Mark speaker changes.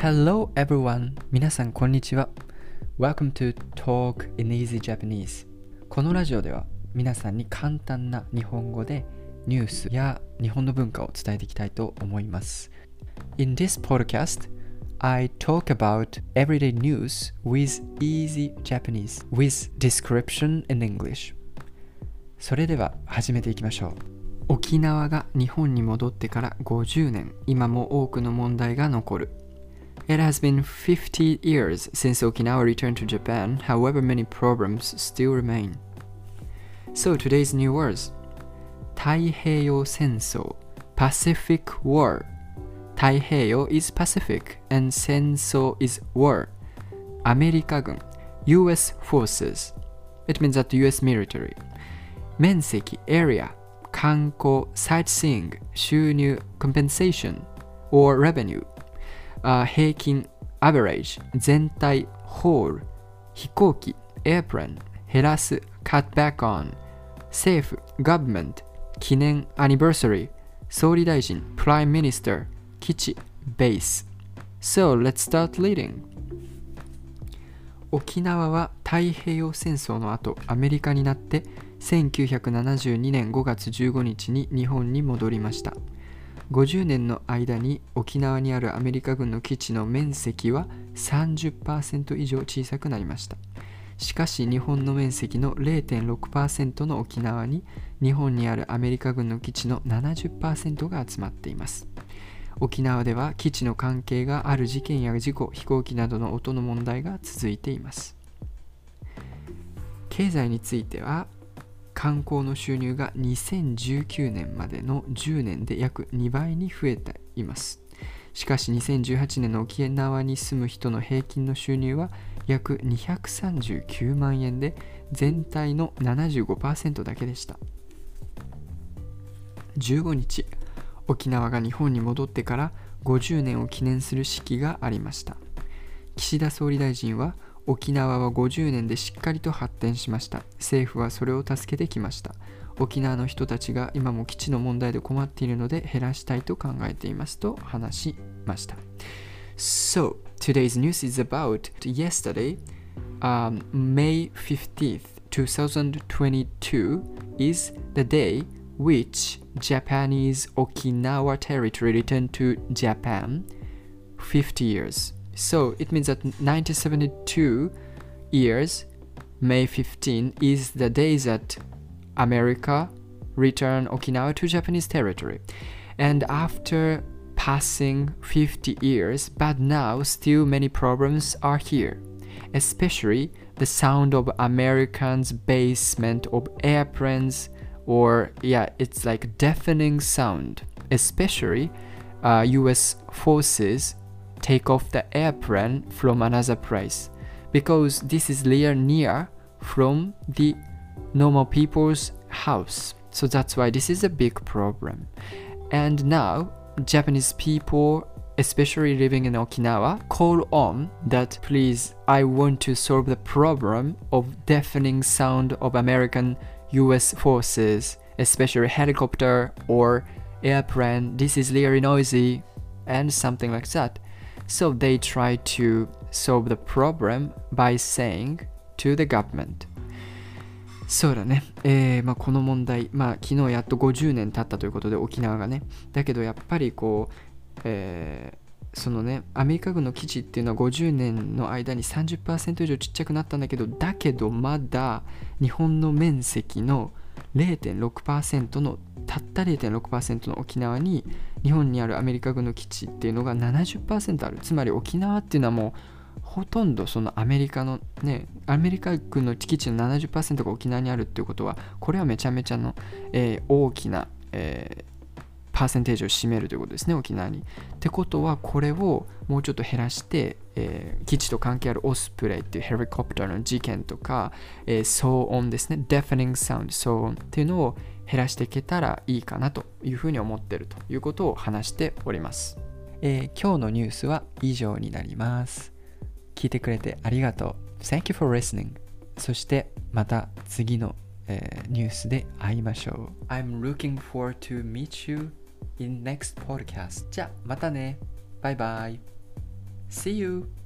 Speaker 1: Hello everyone! 皆さんこんにちは。Welcome to Talk in Easy Japanese. このラジオでは皆さんに簡単な日本語でニュースや日本の文化を伝えていきたいと思います。In this podcast, I talk about everyday news with easy Japanese with description in English. それでは始めていきましょう。沖縄が日本に戻ってから50年、今も多くの問題が残る。It has been 50 years since Okinawa returned to Japan, however many problems still remain. So today's new words 太平洋戦争 Pacific War 太平洋 is Pacific and 戦争 is war アメリカ軍 US forces It means that the US military 面積 area 観光 sightseeing 収入 compensation or revenue あ平均 average 全体 whole 飛行機 airplane 減らす cut back on 政府 government 記念 anniversary 総理大臣 prime minister 基地 base So let's start leading 沖縄は太平洋戦争の後アメリカになって1972年5月15日に日本に戻りました50年の間に沖縄にあるアメリカ軍の基地の面積は30%以上小さくなりました。しかし日本の面積の0.6%の沖縄に日本にあるアメリカ軍の基地の70%が集まっています。沖縄では基地の関係がある事件や事故飛行機などの音の問題が続いています。経済については観光の収入が2019年までの10年で約2倍に増えています。しかし2018年の沖縄に住む人の平均の収入は約239万円で全体の75%だけでした。15日、沖縄が日本に戻ってから50年を記念する式がありました。岸田総理大臣は沖縄は50年でしっかりと発展しました。政府はそれを助けてきました。沖縄の人たちが今も基地の問題で困っているので減らしたいと考えていますと話しました。So, today's news is about yesterday, um, May 15th, 2022 is the day which Japanese Okinawa territory returned to Japan 50 years. So it means that 1972 years, May 15 is the day that America returned Okinawa to Japanese territory. And after passing 50 years, but now still many problems are here. Especially the sound of Americans' basement of airplanes, or yeah, it's like deafening sound. Especially uh, U.S. forces take off the airplane from another place because this is near near from the normal people's house. So that's why this is a big problem. And now Japanese people especially living in Okinawa, call on that please, I want to solve the problem of deafening sound of American US forces, especially helicopter or airplane. This is really noisy and something like that. So they try to solve the problem by saying to the government そうだね。えーまあ、この問題、まあ、昨日やっと50年経ったということで沖縄がね。だけどやっぱりこう、えー、そのね、アメリカ軍の基地っていうのは50年の間に30%以上ちっちゃくなったんだけど、だけどまだ日本の面積の0.6%のたった0.6%の沖縄に日本にあるアメリカ軍の基地っていうのが70%ある。つまり沖縄っていうのはもうほとんどそのアメリカのねアメリカ軍の基地の70%が沖縄にあるっていうことはこれはめちゃめちゃの、えー、大きな、えーパーセンテージを占めるということですね、沖縄に。ってことは、これをもうちょっと減らして、えー、基地と関係あるオスプレイっていうヘリコプターの事件とか、えー、騒音ですね、deafening sound、騒音っていうのを減らしていけたらいいかなというふうに思っているということを話しております。えー、今日のニュースは以上になります。聞いてくれてありがとう。Thank you for listening. そしてまた次の、えー、ニュースで会いましょう。I'm looking forward to meet you in next podcast じゃあまたねバイバイ See you!